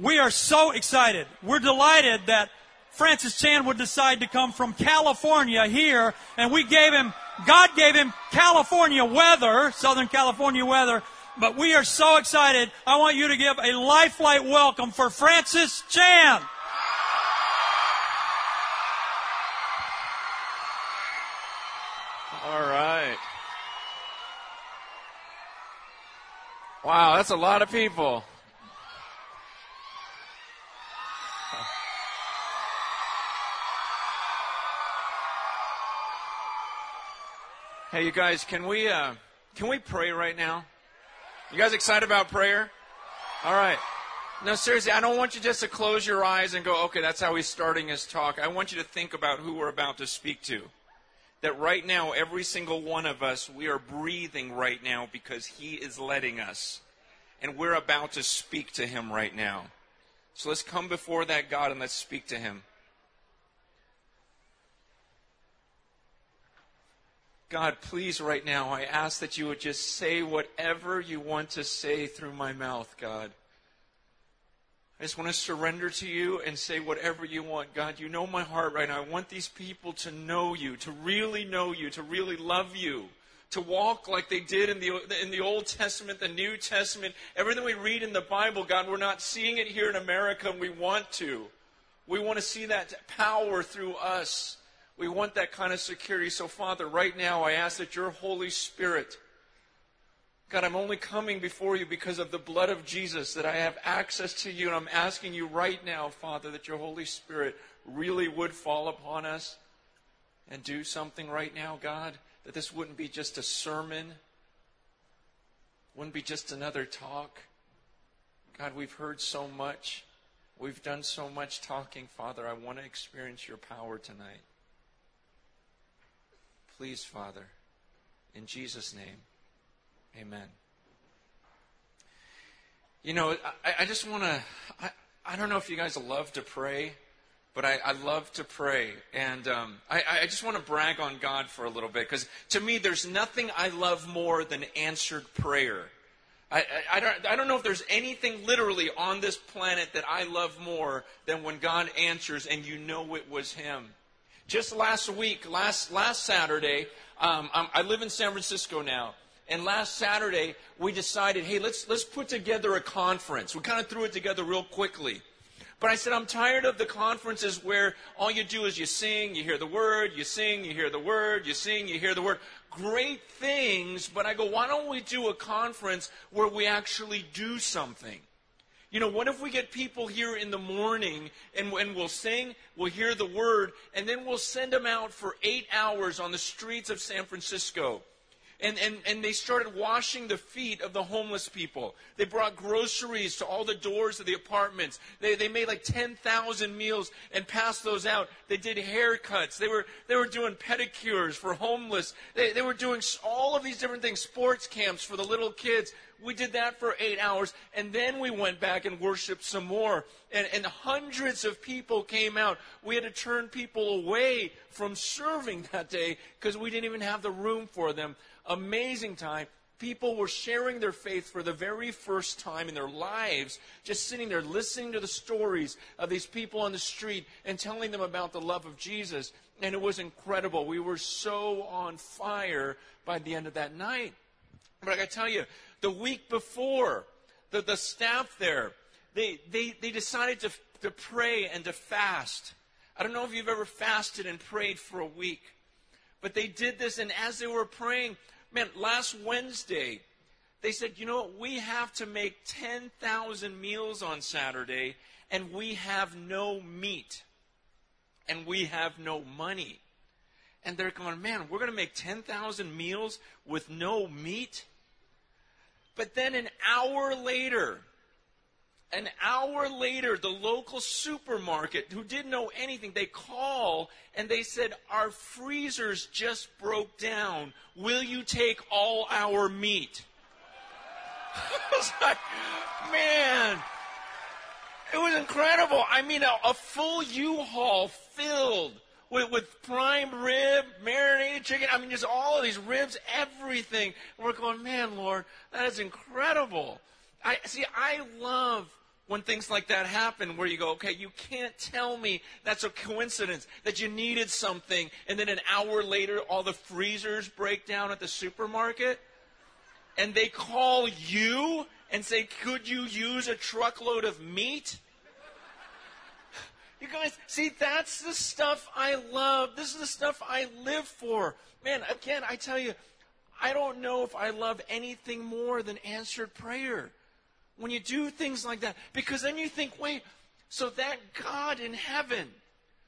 we are so excited. We're delighted that Francis Chan would decide to come from California here, and we gave him, God gave him California weather, Southern California weather, but we are so excited. I want you to give a LifeLight welcome for Francis Chan. All right. Wow, that's a lot of people. Hey, you guys, can we uh, can we pray right now? You guys excited about prayer? All right. No, seriously, I don't want you just to close your eyes and go, okay, that's how he's starting his talk. I want you to think about who we're about to speak to. That right now, every single one of us, we are breathing right now because he is letting us. And we're about to speak to him right now. So let's come before that God and let's speak to him. God, please, right now, I ask that you would just say whatever you want to say through my mouth, God. I just want to surrender to you and say whatever you want. God, you know my heart right now. I want these people to know you, to really know you, to really love you, to walk like they did in the, in the Old Testament, the New Testament. Everything we read in the Bible, God, we're not seeing it here in America, and we want to. We want to see that power through us. We want that kind of security. So, Father, right now I ask that your Holy Spirit, God, I'm only coming before you because of the blood of Jesus, that I have access to you. And I'm asking you right now, Father, that your Holy Spirit really would fall upon us and do something right now, God. That this wouldn't be just a sermon, wouldn't be just another talk. God, we've heard so much. We've done so much talking, Father. I want to experience your power tonight. Please, Father, in Jesus' name, amen. You know, I, I just want to, I, I don't know if you guys love to pray, but I, I love to pray. And um, I, I just want to brag on God for a little bit because to me, there's nothing I love more than answered prayer. I, I, I, don't, I don't know if there's anything literally on this planet that I love more than when God answers and you know it was Him. Just last week, last, last Saturday, um, I live in San Francisco now. And last Saturday, we decided, hey, let's, let's put together a conference. We kind of threw it together real quickly. But I said, I'm tired of the conferences where all you do is you sing, you hear the word, you sing, you hear the word, you sing, you hear the word. Great things, but I go, why don't we do a conference where we actually do something? You know, what if we get people here in the morning and, and we'll sing, we'll hear the word, and then we'll send them out for eight hours on the streets of San Francisco? And, and, and they started washing the feet of the homeless people. They brought groceries to all the doors of the apartments. They, they made like 10,000 meals and passed those out. They did haircuts. They were, they were doing pedicures for homeless. They, they were doing all of these different things, sports camps for the little kids. We did that for eight hours, and then we went back and worshiped some more. And, and hundreds of people came out. We had to turn people away from serving that day because we didn't even have the room for them amazing time. People were sharing their faith for the very first time in their lives, just sitting there listening to the stories of these people on the street and telling them about the love of Jesus. And it was incredible. We were so on fire by the end of that night. But I got to tell you, the week before, the, the staff there, they, they, they decided to, to pray and to fast. I don't know if you've ever fasted and prayed for a week, but they did this, and as they were praying, Man, last Wednesday, they said, you know what? We have to make 10,000 meals on Saturday, and we have no meat, and we have no money. And they're going, man, we're going to make 10,000 meals with no meat? But then an hour later, an hour later, the local supermarket, who didn't know anything, they call and they said, Our freezers just broke down. Will you take all our meat? I was like, man, it was incredible. I mean, a, a full U-Haul filled with, with prime rib, marinated chicken. I mean, just all of these ribs, everything. And we're going, man, Lord, that is incredible. I see. I love when things like that happen where you go, okay, you can't tell me that's a coincidence that you needed something and then an hour later all the freezers break down at the supermarket and they call you and say, could you use a truckload of meat? You guys, see, that's the stuff I love. This is the stuff I live for. Man, again, I tell you, I don't know if I love anything more than answered prayer when you do things like that. Because then you think, wait, so that God in heaven,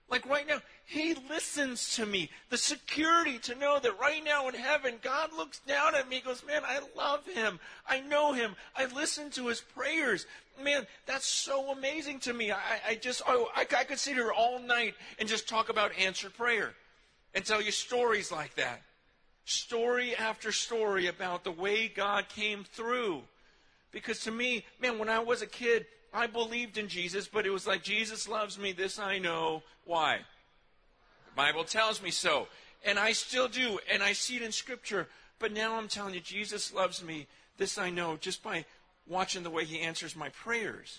like right now, He listens to me. The security to know that right now in heaven, God looks down at me goes, man, I love Him. I know Him. I listen to His prayers. Man, that's so amazing to me. I, I just, oh, I, I could sit here all night and just talk about answered prayer and tell you stories like that. Story after story about the way God came through. Because to me, man, when I was a kid, I believed in Jesus, but it was like, Jesus loves me, this I know. Why? The Bible tells me so. And I still do, and I see it in Scripture. But now I'm telling you, Jesus loves me, this I know, just by watching the way he answers my prayers.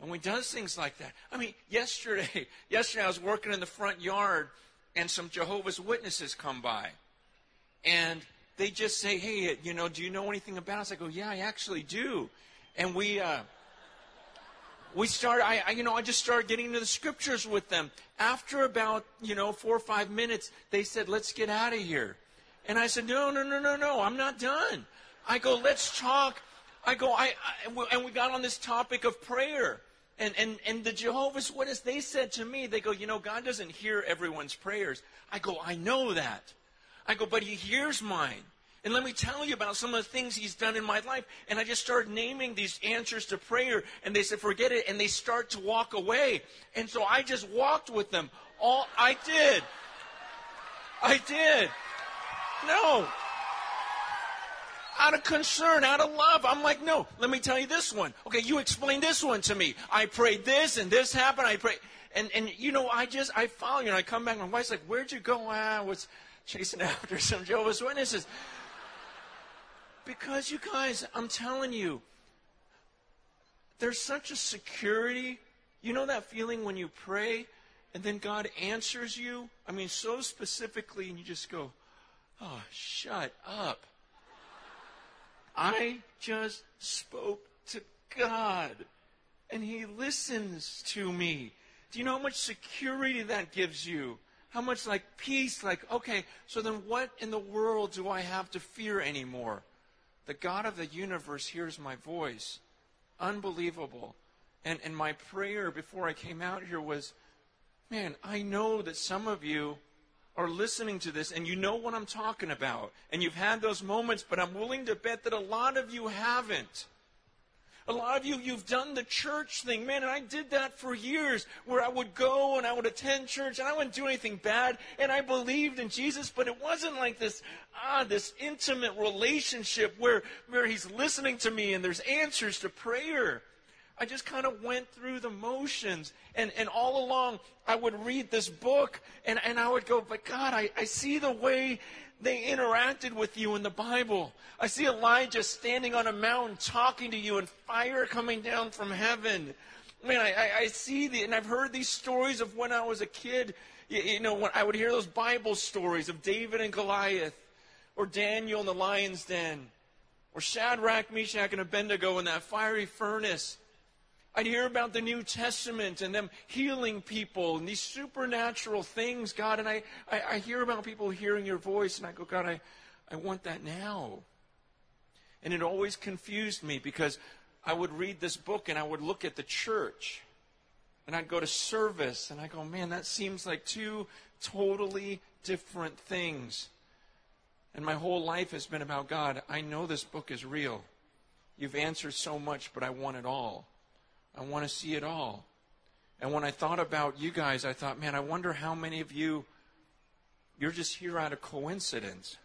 And when he does things like that. I mean, yesterday, yesterday I was working in the front yard, and some Jehovah's Witnesses come by. And they just say, hey, you know, do you know anything about us? I go, yeah, I actually do. And we, uh, we start, I, I, you know, I just started getting into the scriptures with them. After about, you know, four or five minutes, they said, let's get out of here. And I said, no, no, no, no, no, I'm not done. I go, let's talk. I go, I, I and we got on this topic of prayer. And, and, and the Jehovah's Witness, they said to me, they go, you know, God doesn't hear everyone's prayers. I go, I know that. I go, but he hears mine. And let me tell you about some of the things he's done in my life. And I just started naming these answers to prayer. And they said, forget it. And they start to walk away. And so I just walked with them. All I did. I did. No. Out of concern, out of love. I'm like, no, let me tell you this one. Okay, you explain this one to me. I prayed this and this happened. I prayed. And, and you know, I just, I follow you. And I come back. My wife's like, where'd you go? Ah, I was chasing after some Jehovah's Witnesses. Because you guys, I'm telling you, there's such a security. You know that feeling when you pray and then God answers you? I mean, so specifically, and you just go, oh, shut up. I just spoke to God and He listens to me. Do you know how much security that gives you? How much like peace, like, okay, so then what in the world do I have to fear anymore? The God of the universe hears my voice. Unbelievable. And, and my prayer before I came out here was, man, I know that some of you are listening to this and you know what I'm talking about. And you've had those moments, but I'm willing to bet that a lot of you haven't. A lot of you, you've done the church thing. Man, and I did that for years where I would go and I would attend church and I wouldn't do anything bad and I believed in Jesus, but it wasn't like this, ah, this intimate relationship where, where he's listening to me and there's answers to prayer. I just kind of went through the motions. And, and all along, I would read this book and, and I would go, but God, I, I see the way they interacted with you in the Bible. I see Elijah standing on a mountain talking to you and fire coming down from heaven. I mean, I, I, I see the, and I've heard these stories of when I was a kid. You, you know, when I would hear those Bible stories of David and Goliath, or Daniel in the lion's den, or Shadrach, Meshach, and Abednego in that fiery furnace. I'd hear about the New Testament and them healing people and these supernatural things, God. And I, I, I, hear about people hearing your voice, and I go, God, I, I want that now. And it always confused me because I would read this book and I would look at the church and I'd go to service and I go, man, that seems like two totally different things. And my whole life has been about God. I know this book is real. You've answered so much, but I want it all. I want to see it all. And when I thought about you guys, I thought, man, I wonder how many of you, you're just here out of coincidence.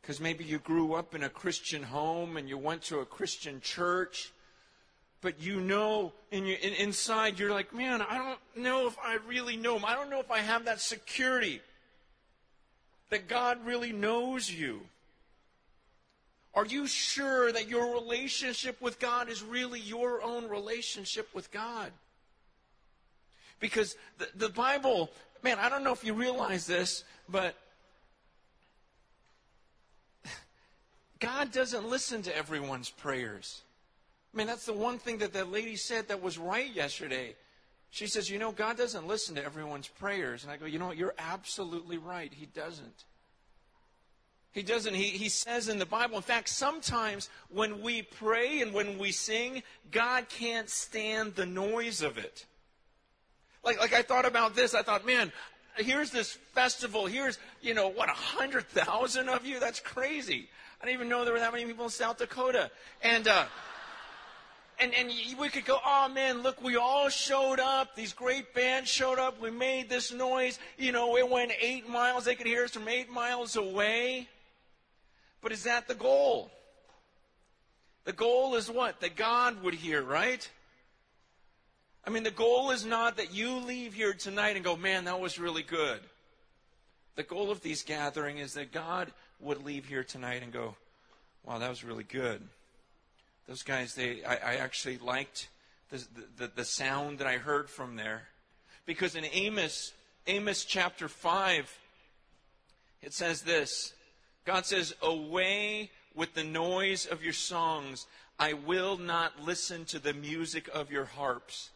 Because maybe you grew up in a Christian home and you went to a Christian church, but you know in your, in, inside you're like, man, I don't know if I really know him. I don't know if I have that security that God really knows you. Are you sure that your relationship with God is really your own relationship with God? Because the, the Bible, man, I don't know if you realize this, but God doesn't listen to everyone's prayers. I mean, that's the one thing that that lady said that was right yesterday. She says, You know, God doesn't listen to everyone's prayers. And I go, You know what? You're absolutely right. He doesn't. He doesn't. He, he says in the Bible, in fact, sometimes when we pray and when we sing, God can't stand the noise of it. Like, like I thought about this. I thought, man, here's this festival. Here's, you know, what, a hundred thousand of you? That's crazy. I didn't even know there were that many people in South Dakota. And, uh, and, and we could go, oh man, look, we all showed up. These great bands showed up. We made this noise. You know, it went eight miles. They could hear us from eight miles away. But is that the goal? The goal is what? That God would hear, right? I mean, the goal is not that you leave here tonight and go, man, that was really good. The goal of these gatherings is that God would leave here tonight and go, wow, that was really good. Those guys, they, I, I actually liked the, the, the sound that I heard from there. Because in Amos, Amos chapter 5, it says this God says, Away with the noise of your songs. I will not listen to the music of your harps.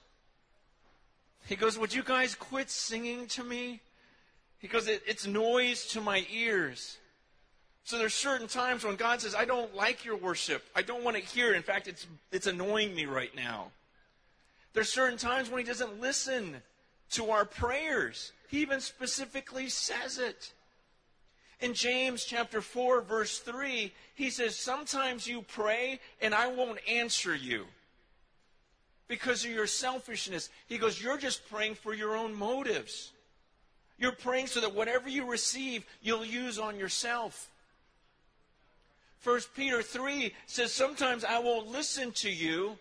He goes, Would you guys quit singing to me? He goes, it, It's noise to my ears. So there's certain times when God says, I don't like your worship. I don't want to hear it. In fact, it's, it's annoying me right now. There's certain times when He doesn't listen to our prayers. He even specifically says it. In James chapter 4, verse 3, he says, Sometimes you pray and I won't answer you because of your selfishness. He goes, You're just praying for your own motives. You're praying so that whatever you receive, you'll use on yourself. 1 Peter 3 says, Sometimes I won't listen to you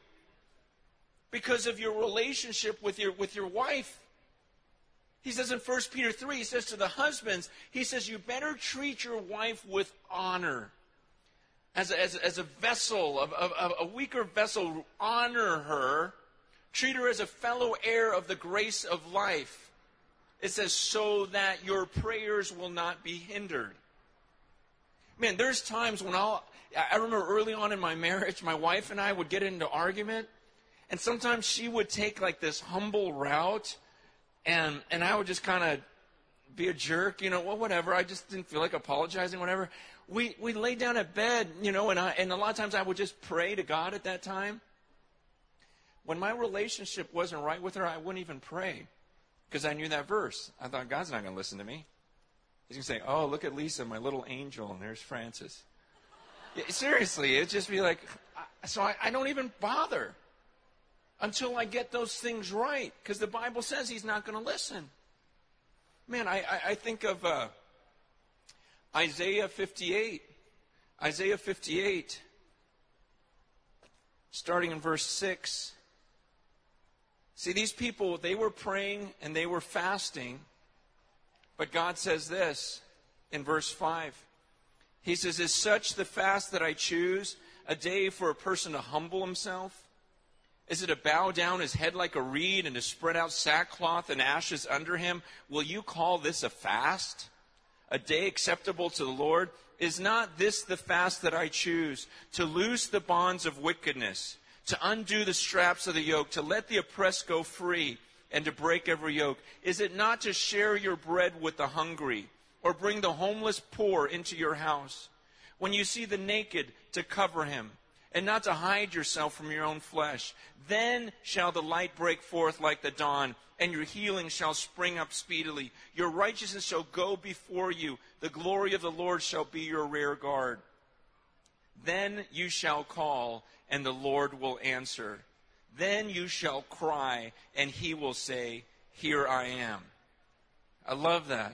because of your relationship with your, with your wife. He says in 1 Peter 3, he says to the husbands, he says, You better treat your wife with honor. As a, as as a vessel, of, of, of a weaker vessel, honor her. Treat her as a fellow heir of the grace of life. It says, so that your prayers will not be hindered. Man, there's times when I'll, I remember early on in my marriage, my wife and I would get into argument, and sometimes she would take like this humble route, and, and I would just kind of be a jerk, you know, well, whatever. I just didn't feel like apologizing, whatever. We, we lay down at bed, you know, and, I, and a lot of times I would just pray to God at that time. When my relationship wasn't right with her, I wouldn't even pray because I knew that verse. I thought, God's not going to listen to me. He's going to say, Oh, look at Lisa, my little angel, and there's Francis. Seriously, it'd just be like, so I, I, don't even bother until I get those things right because the Bible says he's not going to listen. Man, I, I, I think of uh, Isaiah 58. Isaiah 58, starting in verse 6. See, these people, they were praying and they were fasting but God says this in verse 5. He says, Is such the fast that I choose, a day for a person to humble himself? Is it to bow down his head like a reed and to spread out sackcloth and ashes under him? Will you call this a fast? A day acceptable to the Lord? Is not this the fast that I choose? To loose the bonds of wickedness, to undo the straps of the yoke, to let the oppressed go free and to break every yoke? Is it not to share your bread with the hungry or bring the homeless poor into your house? When you see the naked, to cover him and not to hide yourself from your own flesh. Then shall the light break forth like the dawn, and your healing shall spring up speedily. Your righteousness shall go before you. The glory of the Lord shall be your rear guard. Then you shall call, and the Lord will answer. Then you shall cry, and he will say, Here I am. I love that.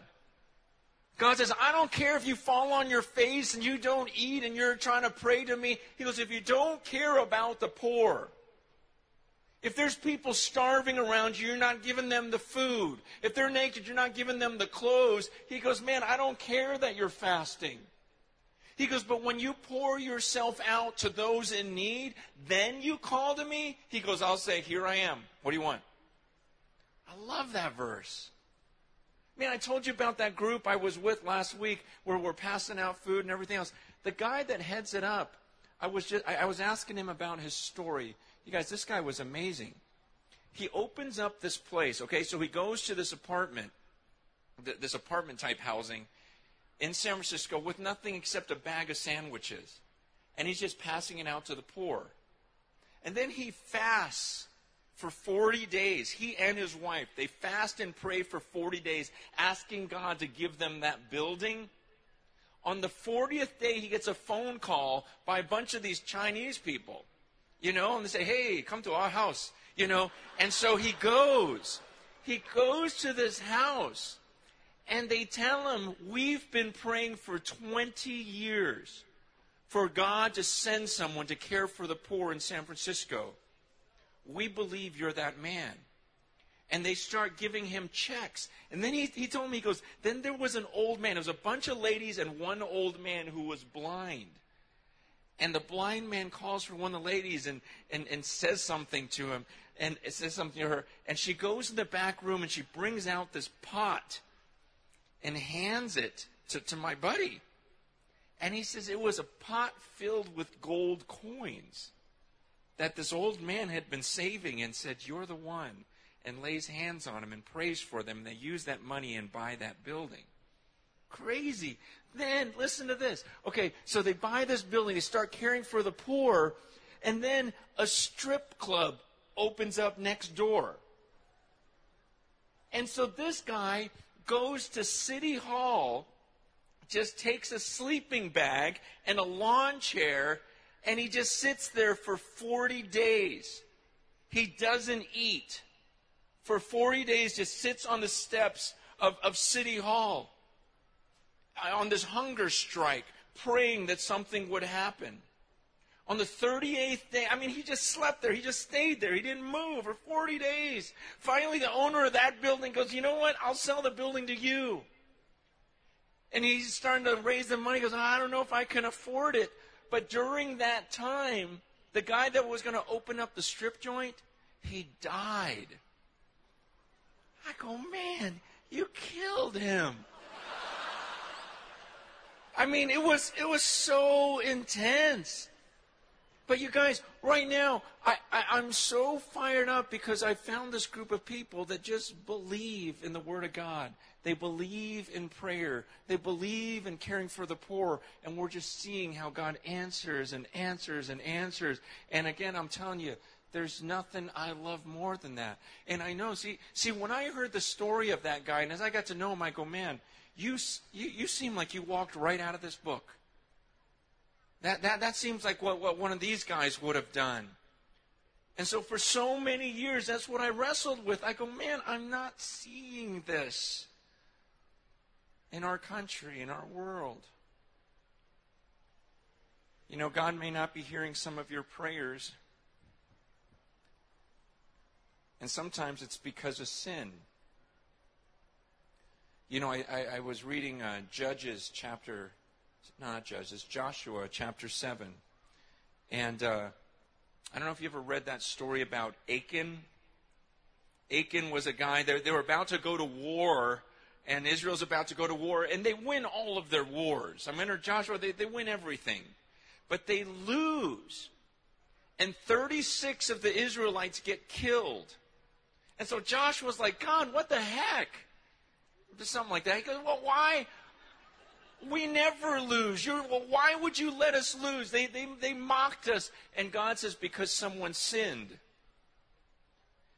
God says, I don't care if you fall on your face and you don't eat and you're trying to pray to me. He goes, if you don't care about the poor, if there's people starving around you, you're not giving them the food. If they're naked, you're not giving them the clothes. He goes, man, I don't care that you're fasting. He goes, But when you pour yourself out to those in need, then you call to me? He goes, I'll say, Here I am. What do you want? I love that verse. Man, I told you about that group I was with last week where we're passing out food and everything else. The guy that heads it up, I was just I, I was asking him about his story. You guys, this guy was amazing. He opens up this place, okay? So he goes to this apartment, th- this apartment type housing in San Francisco with nothing except a bag of sandwiches. And he's just passing it out to the poor. And then he fasts for 40 days. He and his wife, they fast and pray for 40 days, asking God to give them that building. On the 40th day, he gets a phone call by a bunch of these Chinese people, you know, and they say, hey, come to our house, you know. And so he goes. He goes to this house, and they tell him, we've been praying for 20 years for God to send someone to care for the poor in San Francisco. We believe you're that man. And they start giving him checks. And then he, he told me, he goes, then there was an old man. There was a bunch of ladies and one old man who was blind. And the blind man calls for one of the ladies and, and, and says something to him. And says something to her. And she goes in the back room and she brings out this pot and hands it to, to my buddy. And he says it was a pot filled with gold coins that this old man had been saving and said, You're the one, and lays hands on him and prays for them. And they use that money and buy that building. Crazy. Then, listen to this. Okay, so they buy this building, they start caring for the poor, and then a strip club opens up next door. And so this guy goes to City Hall, just takes a sleeping bag and a lawn chair and he just sits there for 40 days. He doesn't eat. For 40 days, just sits on the steps of, of City Hall uh, on this hunger strike, praying that something would happen. On the 38th day, I mean, he just slept there. He just stayed there. He didn't move for 40 days. Finally, the owner of that building goes, You know what? I'll sell the building to you. And he's starting to raise the money. He goes, I don't know if I can afford it. But during that time, the guy that was going to open up the strip joint, he died. I go, man, you killed him. I mean, it was it was so intense. But you guys, right now, I, I, am so fired up because I found this group of people that just believe in the Word of God. They believe in prayer. They believe in caring for the poor. And we're just seeing how God answers and answers and answers. And again, I'm telling you, there's nothing I love more than that. And I know, see, see, when I heard the story of that guy, and as I got to know him, I go, man, you, you, you seem like you walked right out of this book. That, that, that seems like what, what one of these guys would have done. And so for so many years, that's what I wrestled with. I go, man, I'm not seeing this in our country, in our world. You know, God may not be hearing some of your prayers. And sometimes it's because of sin. You know, I, I, I was reading uh, Judges chapter not Judges, Joshua chapter 7. And uh, I don't know if you ever read that story about Achan. Achan was a guy, they, they were about to go to war, and Israel's about to go to war, and they win all of their wars. I mean, under Joshua, they, they win everything. But they lose. And 36 of the Israelites get killed. And so Joshua's like, God, what the heck? Something like that. He goes, Well, why? We never lose. You're, well, why would you let us lose? They, they, they mocked us. And God says, because someone sinned.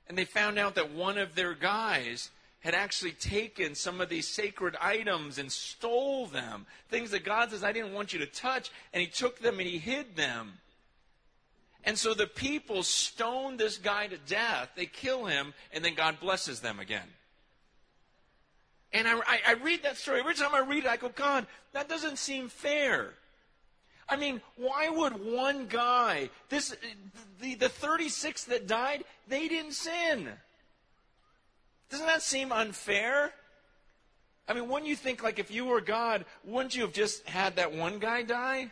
And they found out that one of their guys had actually taken some of these sacred items and stole them. Things that God says, I didn't want you to touch. And he took them and he hid them. And so the people stone this guy to death. They kill him, and then God blesses them again. And I, I, I read that story. Every time I read it, I go, God, that doesn't seem fair. I mean, why would one guy, this, the, the 36 that died, they didn't sin? Doesn't that seem unfair? I mean, wouldn't you think, like, if you were God, wouldn't you have just had that one guy die?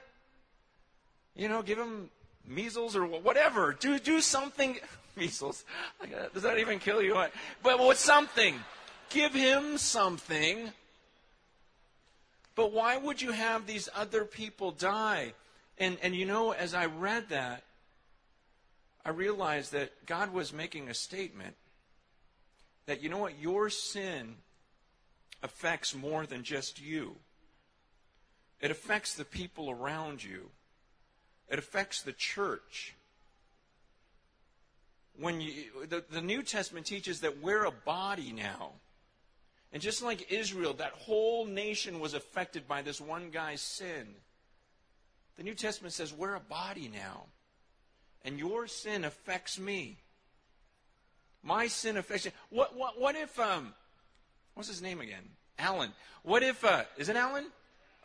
You know, give him measles or whatever. Do, do something. measles. Does that even kill you? But what's something? Give him something. But why would you have these other people die? And, and you know, as I read that, I realized that God was making a statement that, you know what, your sin affects more than just you. It affects the people around you. It affects the church. When you, the, the New Testament teaches that we're a body now. And just like Israel, that whole nation was affected by this one guy's sin. The New Testament says we're a body now. And your sin affects me. My sin affects you. What, what, what if, um, what's his name again? Alan. What if, uh, is it Alan?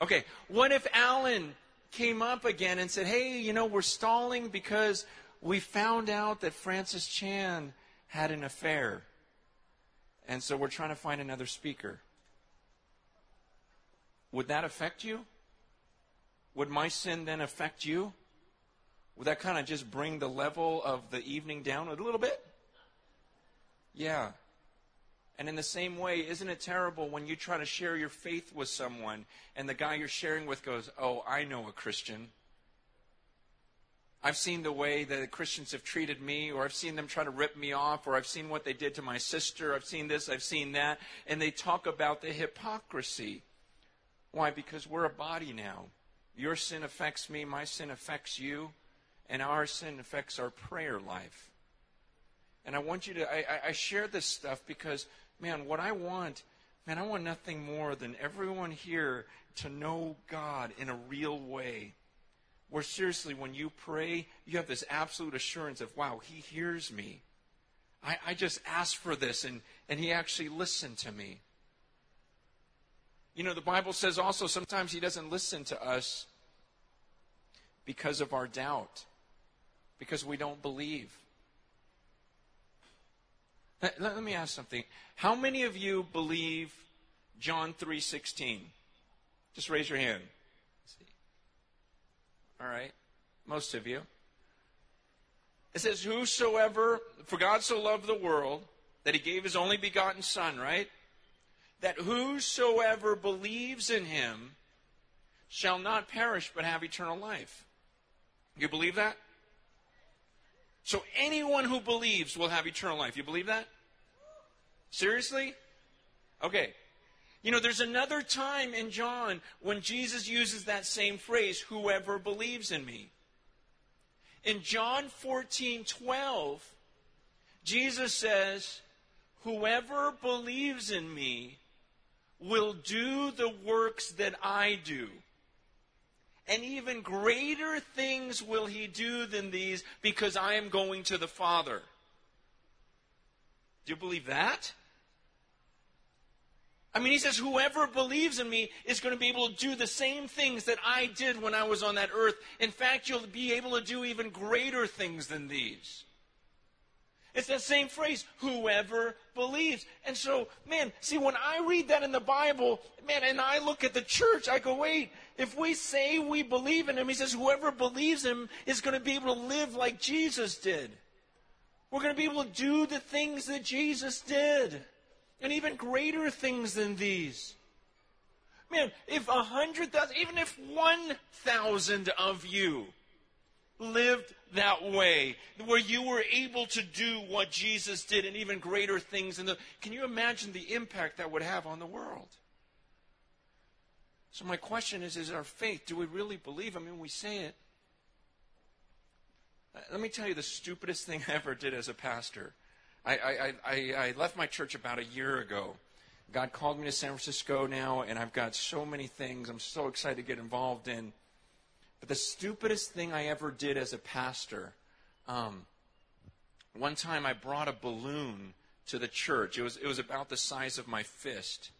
Okay. What if Alan came up again and said, hey, you know, we're stalling because we found out that Francis Chan had an affair. And so we're trying to find another speaker. Would that affect you? Would my sin then affect you? Would that kind of just bring the level of the evening down a little bit? Yeah. And in the same way, isn't it terrible when you try to share your faith with someone and the guy you're sharing with goes, Oh, I know a Christian. I've seen the way that Christians have treated me, or I've seen them try to rip me off, or I've seen what they did to my sister. I've seen this, I've seen that. And they talk about the hypocrisy. Why? Because we're a body now. Your sin affects me, my sin affects you, and our sin affects our prayer life. And I want you to, I, I share this stuff because, man, what I want, man, I want nothing more than everyone here to know God in a real way where seriously, when you pray, you have this absolute assurance of, wow, he hears me. I, I just asked for this, and, and he actually listened to me. You know, the Bible says also sometimes he doesn't listen to us because of our doubt, because we don't believe. Let, let me ask something. How many of you believe John 3:16? Just raise your hand. All right? Most of you. It says, Whosoever, for God so loved the world that he gave his only begotten Son, right? That whosoever believes in him shall not perish but have eternal life. You believe that? So anyone who believes will have eternal life. You believe that? Seriously? Okay. You know, there's another time in John when Jesus uses that same phrase, whoever believes in me. In John 14 12, Jesus says, Whoever believes in me will do the works that I do. And even greater things will he do than these because I am going to the Father. Do you believe that? I mean, he says, whoever believes in me is going to be able to do the same things that I did when I was on that earth. In fact, you'll be able to do even greater things than these. It's that same phrase, whoever believes. And so, man, see, when I read that in the Bible, man, and I look at the church, I go, wait, if we say we believe in him, he says, whoever believes him is going to be able to live like Jesus did. We're going to be able to do the things that Jesus did and even greater things than these. Man, if a hundred thousand, even if one thousand of you lived that way, where you were able to do what Jesus did and even greater things, in the, can you imagine the impact that would have on the world? So my question is, is our faith, do we really believe? I mean, we say it. Let me tell you the stupidest thing I ever did as a pastor. I, I, I, I left my church about a year ago. God called me to San Francisco now, and I've got so many things I'm so excited to get involved in. But the stupidest thing I ever did as a pastor, um, one time I brought a balloon to the church. It was, it was about the size of my fist.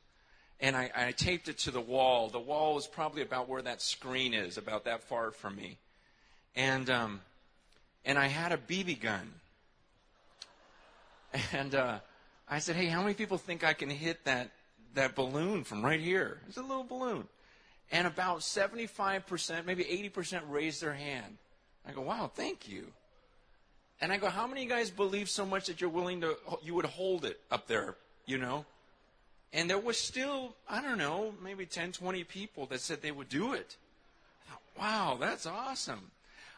And I, I taped it to the wall. The wall was probably about where that screen is, about that far from me. And, um, and I had a BB gun. And uh, I said, hey, how many people think I can hit that that balloon from right here. It's a little balloon. And about 75%, maybe 80% raised their hand. I go, wow, thank you. And I go, how many of you guys believe so much that you're willing to, you would hold it up there, you know? And there was still, I don't know, maybe 10, 20 people that said they would do it. I thought, wow, that's awesome.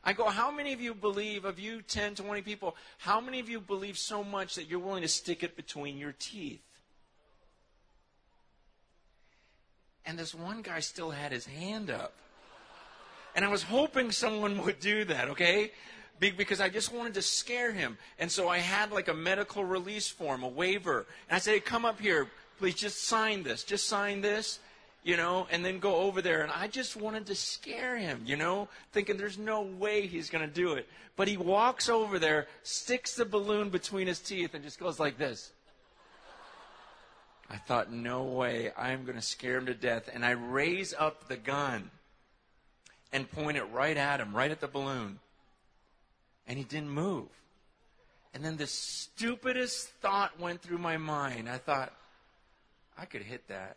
I go, how many of you believe, of you 10, 20 people, how many of you believe so much that you're willing to stick it between your teeth? And this one guy still had his hand up. And I was hoping someone would do that, okay? Because I just wanted to scare him. And so I had like a medical release form, a waiver. And I said, hey, come up here. Please just sign this. Just sign this you know, and then go over there. And I just wanted to scare him, you know, thinking there's no way he's going to do it. But he walks over there, sticks the balloon between his teeth, and just goes like this. I thought, no way, I'm going to scare him to death. And I raise up the gun and point it right at him, right at the balloon. And he didn't move. And then the stupidest thought went through my mind. I thought, I could hit that.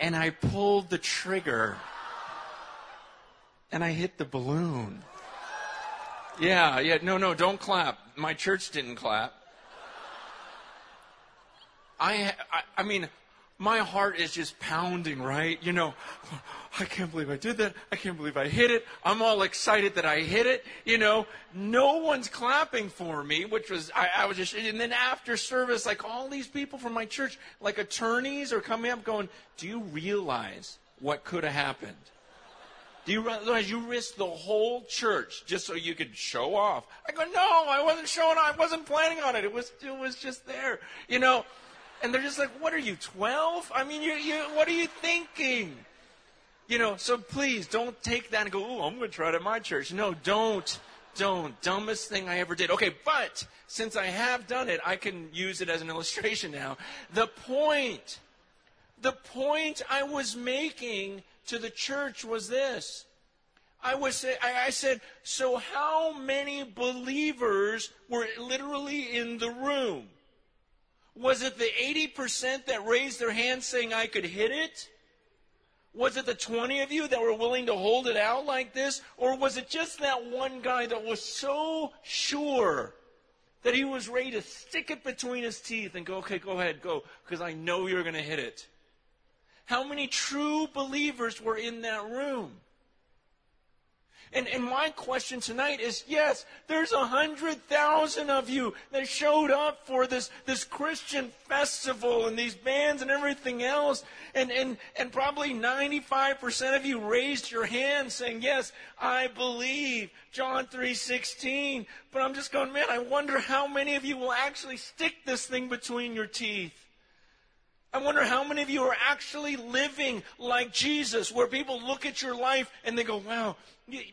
and I pulled the trigger and I hit the balloon. Yeah, yeah, no, no, don't clap. My church didn't clap. I, I, I mean, my heart is just pounding, right? You know, I can't believe I did that. I can't believe I hit it. I'm all excited that I hit it. You know, no one's clapping for me, which was, I, I was just, and then after service, like all these people from my church, like attorneys are coming up going, do you realize what could have happened? Do you realize you risked the whole church just so you could show off? I go, no, I wasn't showing off. I wasn't planning on it. It was, it was just there. You know, and they're just like, what are you, 12? I mean, you, you, what are you thinking? You know, so please don't take that and go, oh, I'm going to try it at my church. No, don't. Don't. Dumbest thing I ever did. Okay, but since I have done it, I can use it as an illustration now. The point, the point I was making to the church was this. I was say, I said, so how many believers were literally in the room? Was it the 80% that raised their hand saying I could hit it? Was it the 20 of you that were willing to hold it out like this? Or was it just that one guy that was so sure that he was ready to stick it between his teeth and go, okay, go ahead, go, because I know you're going to hit it? How many true believers were in that room? And, and my question tonight is yes, there's a hundred thousand of you that showed up for this, this Christian festival and these bands and everything else. And, and, and probably 95% of you raised your hand saying, yes, I believe John 3.16. But I'm just going, man, I wonder how many of you will actually stick this thing between your teeth. I wonder how many of you are actually living like Jesus, where people look at your life and they go, wow,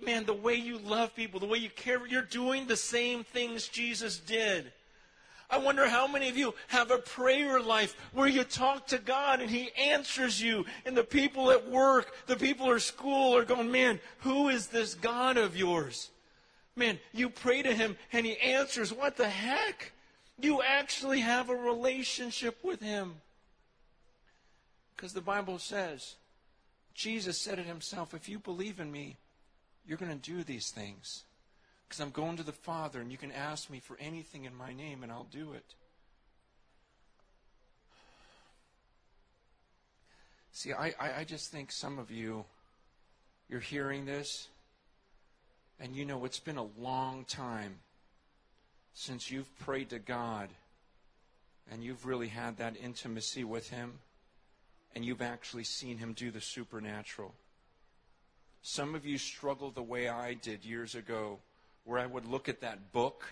man, the way you love people, the way you care, you're doing the same things Jesus did. I wonder how many of you have a prayer life where you talk to God and He answers you, and the people at work, the people at school are going, man, who is this God of yours? Man, you pray to Him and He answers. What the heck? You actually have a relationship with Him. Because the Bible says, Jesus said it himself, if you believe in me, you're going to do these things. Because I'm going to the Father, and you can ask me for anything in my name, and I'll do it. See, I, I, I just think some of you, you're hearing this, and you know it's been a long time since you've prayed to God and you've really had that intimacy with Him and you've actually seen him do the supernatural. Some of you struggle the way I did years ago, where I would look at that book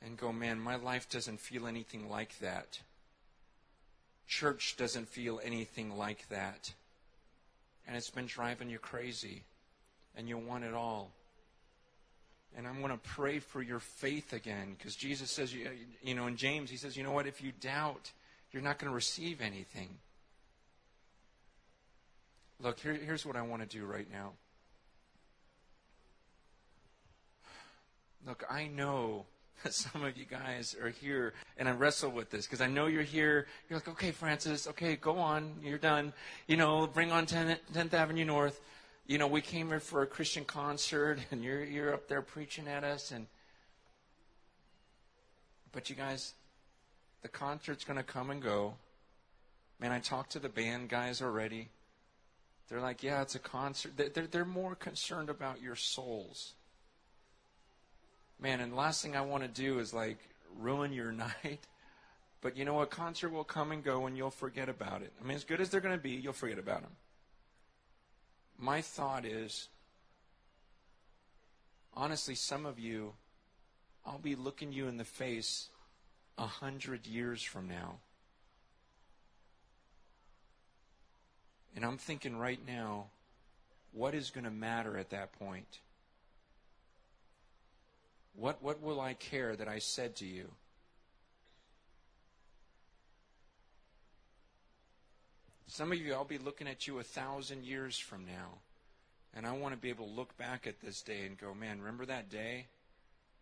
and go, man, my life doesn't feel anything like that. Church doesn't feel anything like that. And it's been driving you crazy, and you want it all. And I'm going to pray for your faith again, because Jesus says, you know, in James, he says, you know what, if you doubt, you're not going to receive anything. Look, here, here's what I want to do right now. Look, I know that some of you guys are here, and I wrestle with this because I know you're here. You're like, okay, Francis, okay, go on, you're done. You know, bring on 10th, 10th Avenue North. You know, we came here for a Christian concert, and you're you're up there preaching at us, and but you guys, the concert's going to come and go. Man, I talked to the band guys already. They're like, yeah, it's a concert. They're, they're more concerned about your souls man, and the last thing I want to do is like ruin your night. But you know, a concert will come and go and you'll forget about it. I mean, as good as they're going to be, you'll forget about them. My thought is, honestly, some of you, I'll be looking you in the face a hundred years from now. And I'm thinking right now, what is going to matter at that point? What, what will I care that I said to you? Some of you, I'll be looking at you a thousand years from now. And I want to be able to look back at this day and go, man, remember that day?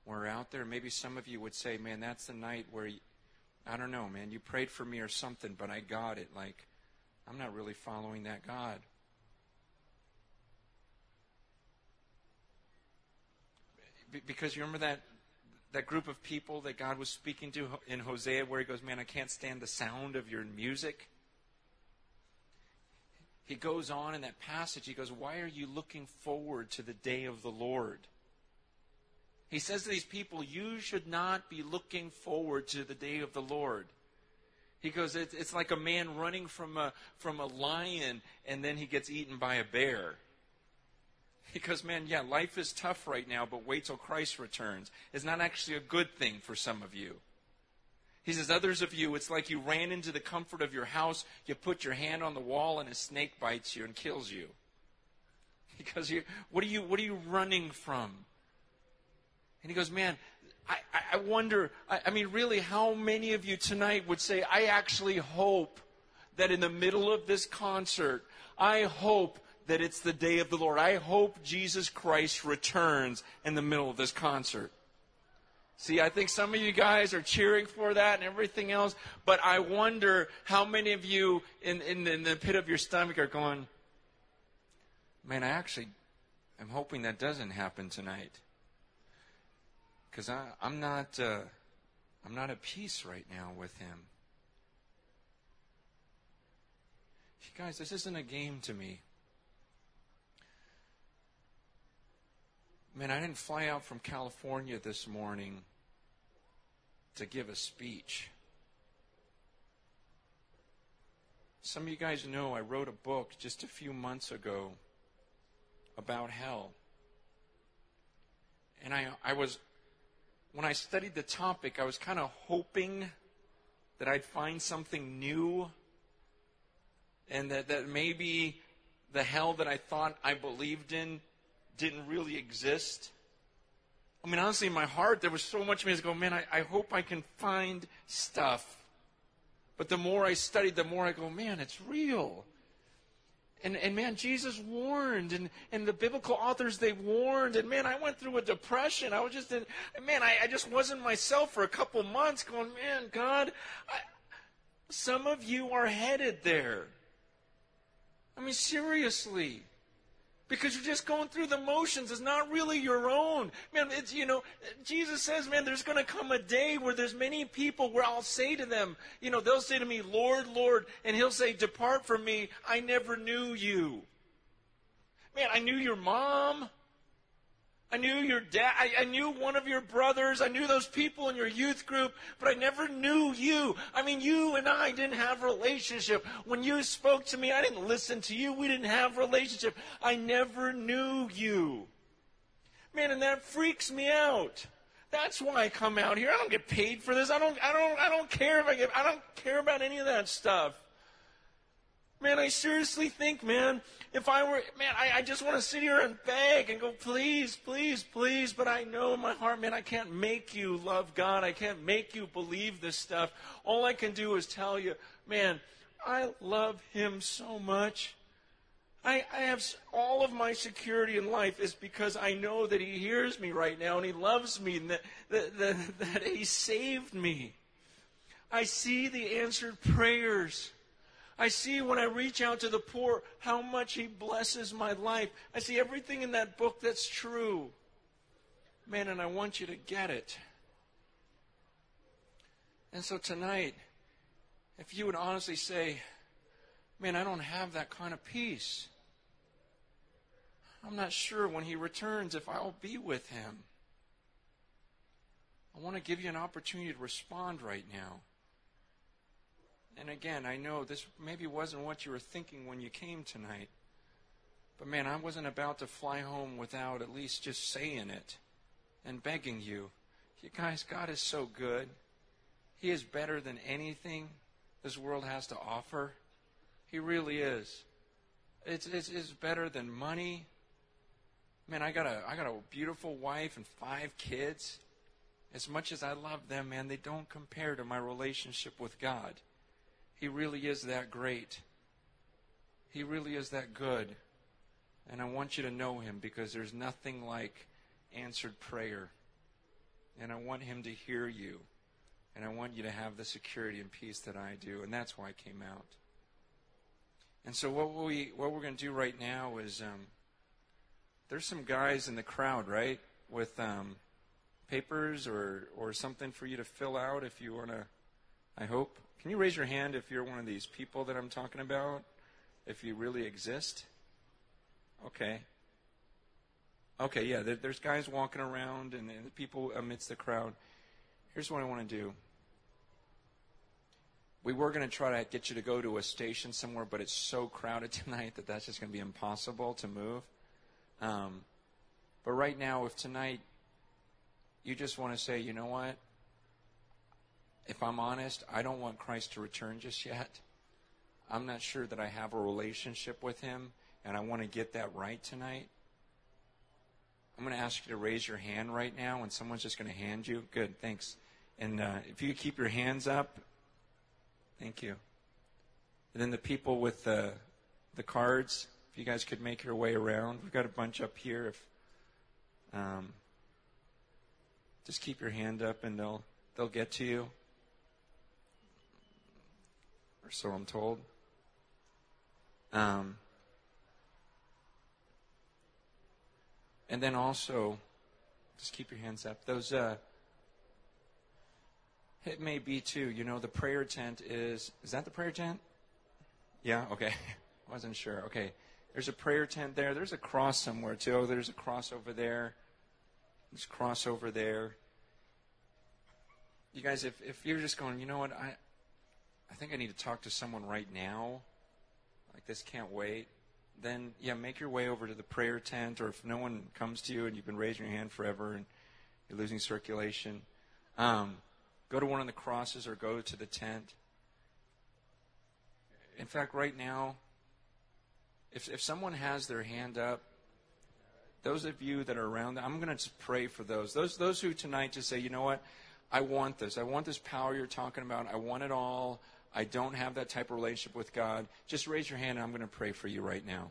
We're out there. Maybe some of you would say, man, that's the night where, you, I don't know, man, you prayed for me or something, but I got it. Like, I'm not really following that God. because you remember that that group of people that God was speaking to in Hosea where he goes, "Man, I can't stand the sound of your music." He goes on in that passage, he goes, "Why are you looking forward to the day of the Lord?" He says to these people, "You should not be looking forward to the day of the Lord." He goes, it's, it's like a man running from a, from a lion and then he gets eaten by a bear. He goes, man, yeah, life is tough right now, but wait till Christ returns. It's not actually a good thing for some of you. He says, others of you, it's like you ran into the comfort of your house, you put your hand on the wall, and a snake bites you and kills you. Because you, what are you, what are you running from? And he goes, man, I, I wonder, I, I mean, really, how many of you tonight would say, I actually hope that in the middle of this concert, I hope that it's the day of the Lord. I hope Jesus Christ returns in the middle of this concert. See, I think some of you guys are cheering for that and everything else, but I wonder how many of you in, in, in the pit of your stomach are going, man, I actually am hoping that doesn't happen tonight. Because I'm not, uh, I'm not at peace right now with him. You guys, this isn't a game to me. Man, I didn't fly out from California this morning to give a speech. Some of you guys know I wrote a book just a few months ago about hell. And I, I was, when I studied the topic, I was kind of hoping that I'd find something new and that, that maybe the hell that I thought I believed in didn't really exist. I mean, honestly, in my heart, there was so much me. I go, man, I, I hope I can find stuff. But the more I studied, the more I go, man, it's real. And, and man, Jesus warned, and, and the biblical authors, they warned. And man, I went through a depression. I was just in, man, I, I just wasn't myself for a couple months going, man, God, I, some of you are headed there. I mean, seriously because you're just going through the motions. It's not really your own. Man, it's, you know, Jesus says, man, there's going to come a day where there's many people where I'll say to them, you know, they'll say to me, Lord, Lord, and he'll say, depart from me. I never knew you. Man, I knew your mom. I knew your dad. I, I, knew one of your brothers. I knew those people in your youth group, but I never knew you. I mean, you and I didn't have a relationship. When you spoke to me, I didn't listen to you. We didn't have a relationship. I never knew you. Man, and that freaks me out. That's why I come out here. I don't get paid for this. I don't, I don't, I don't care if I get, I don't care about any of that stuff. Man, I seriously think, man, if I were, man, I, I just want to sit here and beg and go, please, please, please. But I know in my heart, man, I can't make you love God. I can't make you believe this stuff. All I can do is tell you, man, I love Him so much. I, I have all of my security in life is because I know that He hears me right now and He loves me and that, that, that, that He saved me. I see the answered prayers. I see when I reach out to the poor how much He blesses my life. I see everything in that book that's true. Man, and I want you to get it. And so tonight, if you would honestly say, Man, I don't have that kind of peace. I'm not sure when he returns if I'll be with him. I want to give you an opportunity to respond right now. And again, I know this maybe wasn't what you were thinking when you came tonight. But man, I wasn't about to fly home without at least just saying it and begging you. You guys, God is so good. He is better than anything this world has to offer. He really is. It's, it's, it's better than money. Man, I got a I got a beautiful wife and five kids. As much as I love them, man, they don't compare to my relationship with God. He really is that great. He really is that good. And I want you to know him because there's nothing like answered prayer. And I want him to hear you. And I want you to have the security and peace that I do. And that's why I came out. And so what we what we're going to do right now is um, there's some guys in the crowd, right, with um, papers or or something for you to fill out if you want to. I hope. Can you raise your hand if you're one of these people that I'm talking about? If you really exist? Okay. Okay, yeah, there, there's guys walking around and, and people amidst the crowd. Here's what I want to do. We were going to try to get you to go to a station somewhere, but it's so crowded tonight that that's just going to be impossible to move. Um, but right now, if tonight you just want to say, you know what? If I'm honest, I don't want Christ to return just yet. I'm not sure that I have a relationship with Him, and I want to get that right tonight. I'm going to ask you to raise your hand right now, and someone's just going to hand you. Good, thanks. And uh, if you keep your hands up, thank you. And then the people with the the cards, if you guys could make your way around, we've got a bunch up here. If um, just keep your hand up, and they'll they'll get to you, so I'm told. Um, and then also, just keep your hands up. Those uh, it may be too. You know, the prayer tent is is that the prayer tent? Yeah. Okay. Wasn't sure. Okay. There's a prayer tent there. There's a cross somewhere too. Oh, there's a cross over there. There's a cross over there. You guys, if, if you're just going, you know what, I I think I need to talk to someone right now. Like this can't wait. Then yeah, make your way over to the prayer tent, or if no one comes to you and you've been raising your hand forever and you're losing circulation, um, go to one of the crosses or go to the tent. In fact, right now, if, if someone has their hand up, those of you that are around, I'm going to just pray for those. Those those who tonight just say, you know what, I want this. I want this power you're talking about. I want it all. I don't have that type of relationship with God. Just raise your hand and I'm going to pray for you right now.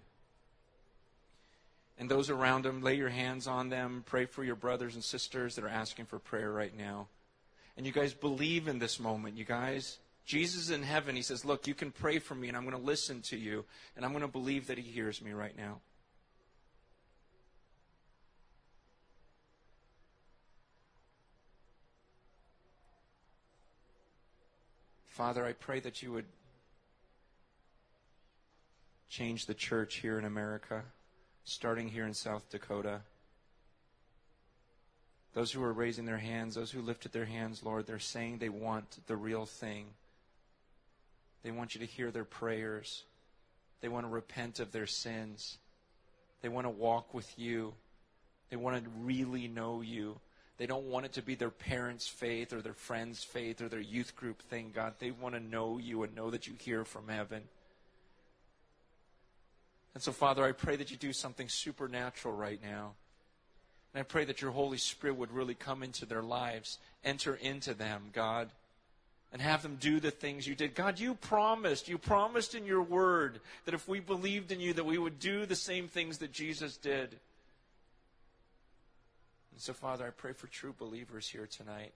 And those around them, lay your hands on them. Pray for your brothers and sisters that are asking for prayer right now. And you guys believe in this moment, you guys. Jesus in heaven, he says, Look, you can pray for me, and I'm going to listen to you, and I'm going to believe that he hears me right now. Father, I pray that you would change the church here in America, starting here in South Dakota. Those who are raising their hands, those who lifted their hands, Lord, they're saying they want the real thing. They want you to hear their prayers. They want to repent of their sins. They want to walk with you. They want to really know you. They don't want it to be their parents' faith or their friends' faith or their youth group thing, God. They want to know you and know that you hear from heaven. And so, Father, I pray that you do something supernatural right now. And I pray that your Holy Spirit would really come into their lives, enter into them, God and have them do the things you did. God, you promised, you promised in your word that if we believed in you that we would do the same things that Jesus did. And so, Father, I pray for true believers here tonight.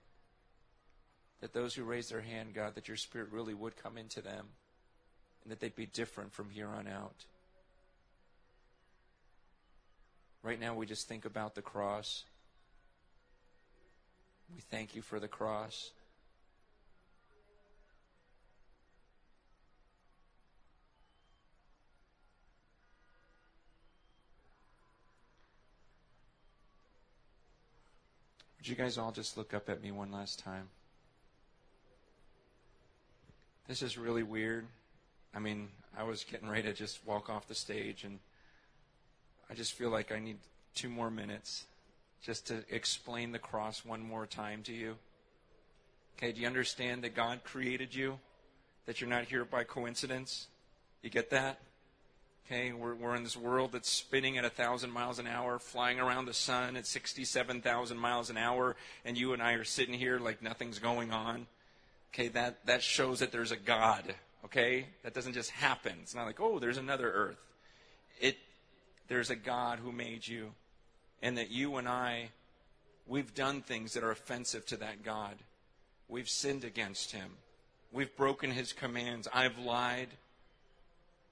That those who raise their hand, God, that your Spirit really would come into them and that they'd be different from here on out. Right now, we just think about the cross. We thank you for the cross. Would you guys all just look up at me one last time? This is really weird. I mean, I was getting ready to just walk off the stage, and I just feel like I need two more minutes just to explain the cross one more time to you. Okay, do you understand that God created you? That you're not here by coincidence? You get that? Okay, we're, we're in this world that's spinning at thousand miles an hour, flying around the sun at 67,000 miles an hour, and you and I are sitting here like nothing's going on. Okay, that, that shows that there's a God. Okay, that doesn't just happen. It's not like, oh, there's another earth. It, there's a God who made you, and that you and I, we've done things that are offensive to that God. We've sinned against him. We've broken his commands. I've lied,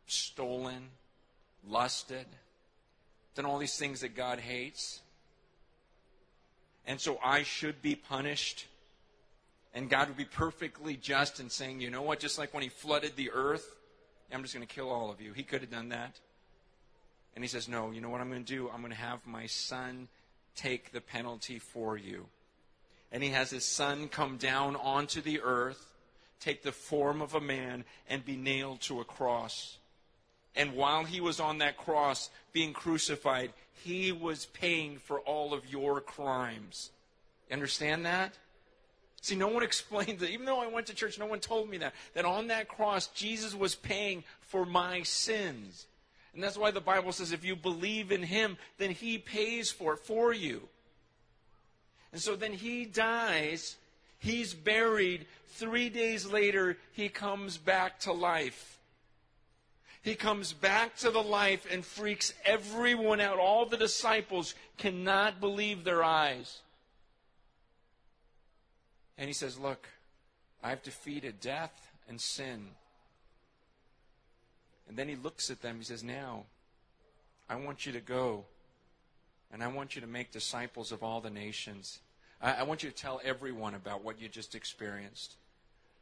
stolen, lusted, done all these things that God hates. And so I should be punished. And God would be perfectly just in saying, you know what, just like when He flooded the earth, I'm just going to kill all of you. He could have done that. And He says, no, you know what I'm going to do? I'm going to have my Son take the penalty for you. And He has His Son come down onto the earth, take the form of a man, and be nailed to a cross. And while he was on that cross being crucified, he was paying for all of your crimes. You understand that? See, no one explained that. Even though I went to church, no one told me that. That on that cross, Jesus was paying for my sins. And that's why the Bible says if you believe in him, then he pays for it for you. And so then he dies, he's buried. Three days later, he comes back to life. He comes back to the life and freaks everyone out. All the disciples cannot believe their eyes. And he says, Look, I've defeated death and sin. And then he looks at them. He says, Now, I want you to go and I want you to make disciples of all the nations. I, I, want you to tell everyone about what you just experienced.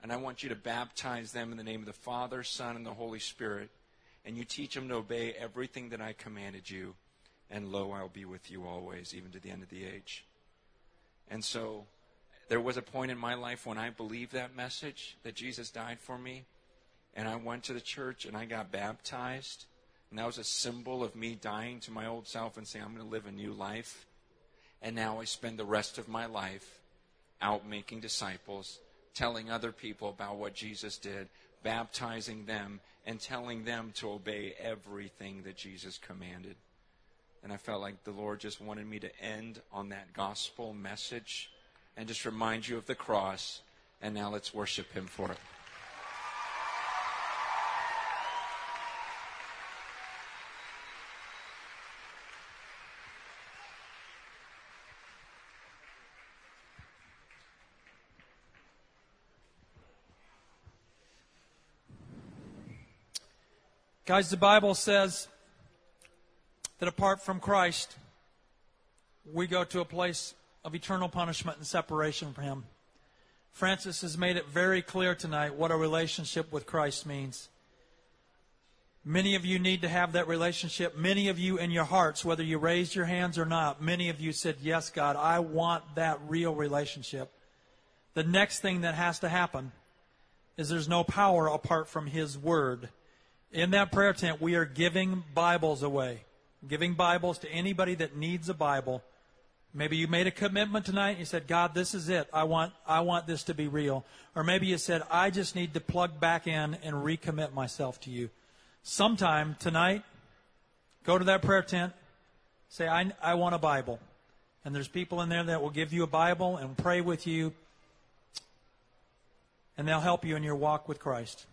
And I want you to baptize them in the name of the Father, Son, and the Holy Spirit and you teach them to obey everything that I commanded you. And lo, I'll be with you always, even to the end of the age. And so there was a point in my life when I believed that message that Jesus died for me. And I went to the church and I got baptized. And that was a symbol of me dying to my old self and saying, I'm going to live a new life. And now I spend the rest of my life out making disciples, telling other people about what Jesus did, baptizing them, and telling them to obey everything that Jesus commanded. And I felt like the Lord just wanted me to end on that gospel message and just remind you of the cross. And now let's worship Him for it. Guys, the Bible says that apart from Christ, we go to a place of eternal punishment and separation from Him. Francis has made it very clear tonight what a relationship with Christ means. Many of you need to have that relationship. Many of you in your hearts, whether you raised your hands or not, many of you said, Yes, God, I want that real relationship. The next thing that has to happen is there's no power apart from His Word in that prayer tent, we are giving Bibles away, giving Bibles to anybody that needs a Bible. Maybe you made a commitment tonight and you said, God, this is it. I want, I want this to be real. Or maybe you said, I just need to plug back in and recommit myself to you. Sometime tonight, go to that prayer tent, say, I, I want a Bible. And there's people in there that will give you a Bible and pray with you and they'll help you in your walk with Christ.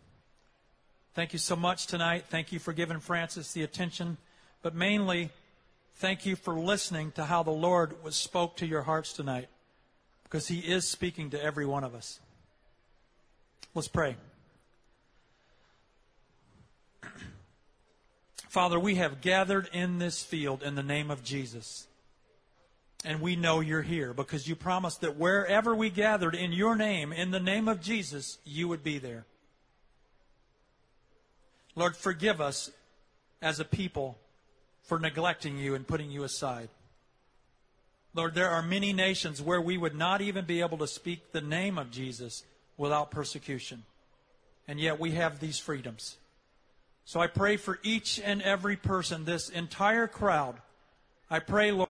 Thank you so much tonight. Thank you for giving Francis the attention, but mainly, thank you for listening to how the Lord was spoke to your hearts tonight, because He is speaking to every one of us. Let's pray. Father, we have gathered in this field in the name of Jesus. And we know you're here because you promised that wherever we gathered in your name, in the name of Jesus, you would be there. Lord, forgive us as a people for neglecting you and putting you aside. Lord, there are many nations where we would not even be able to speak the name of Jesus without persecution. And yet we have these freedoms. So I pray for each and every person, this entire crowd. I pray, Lord.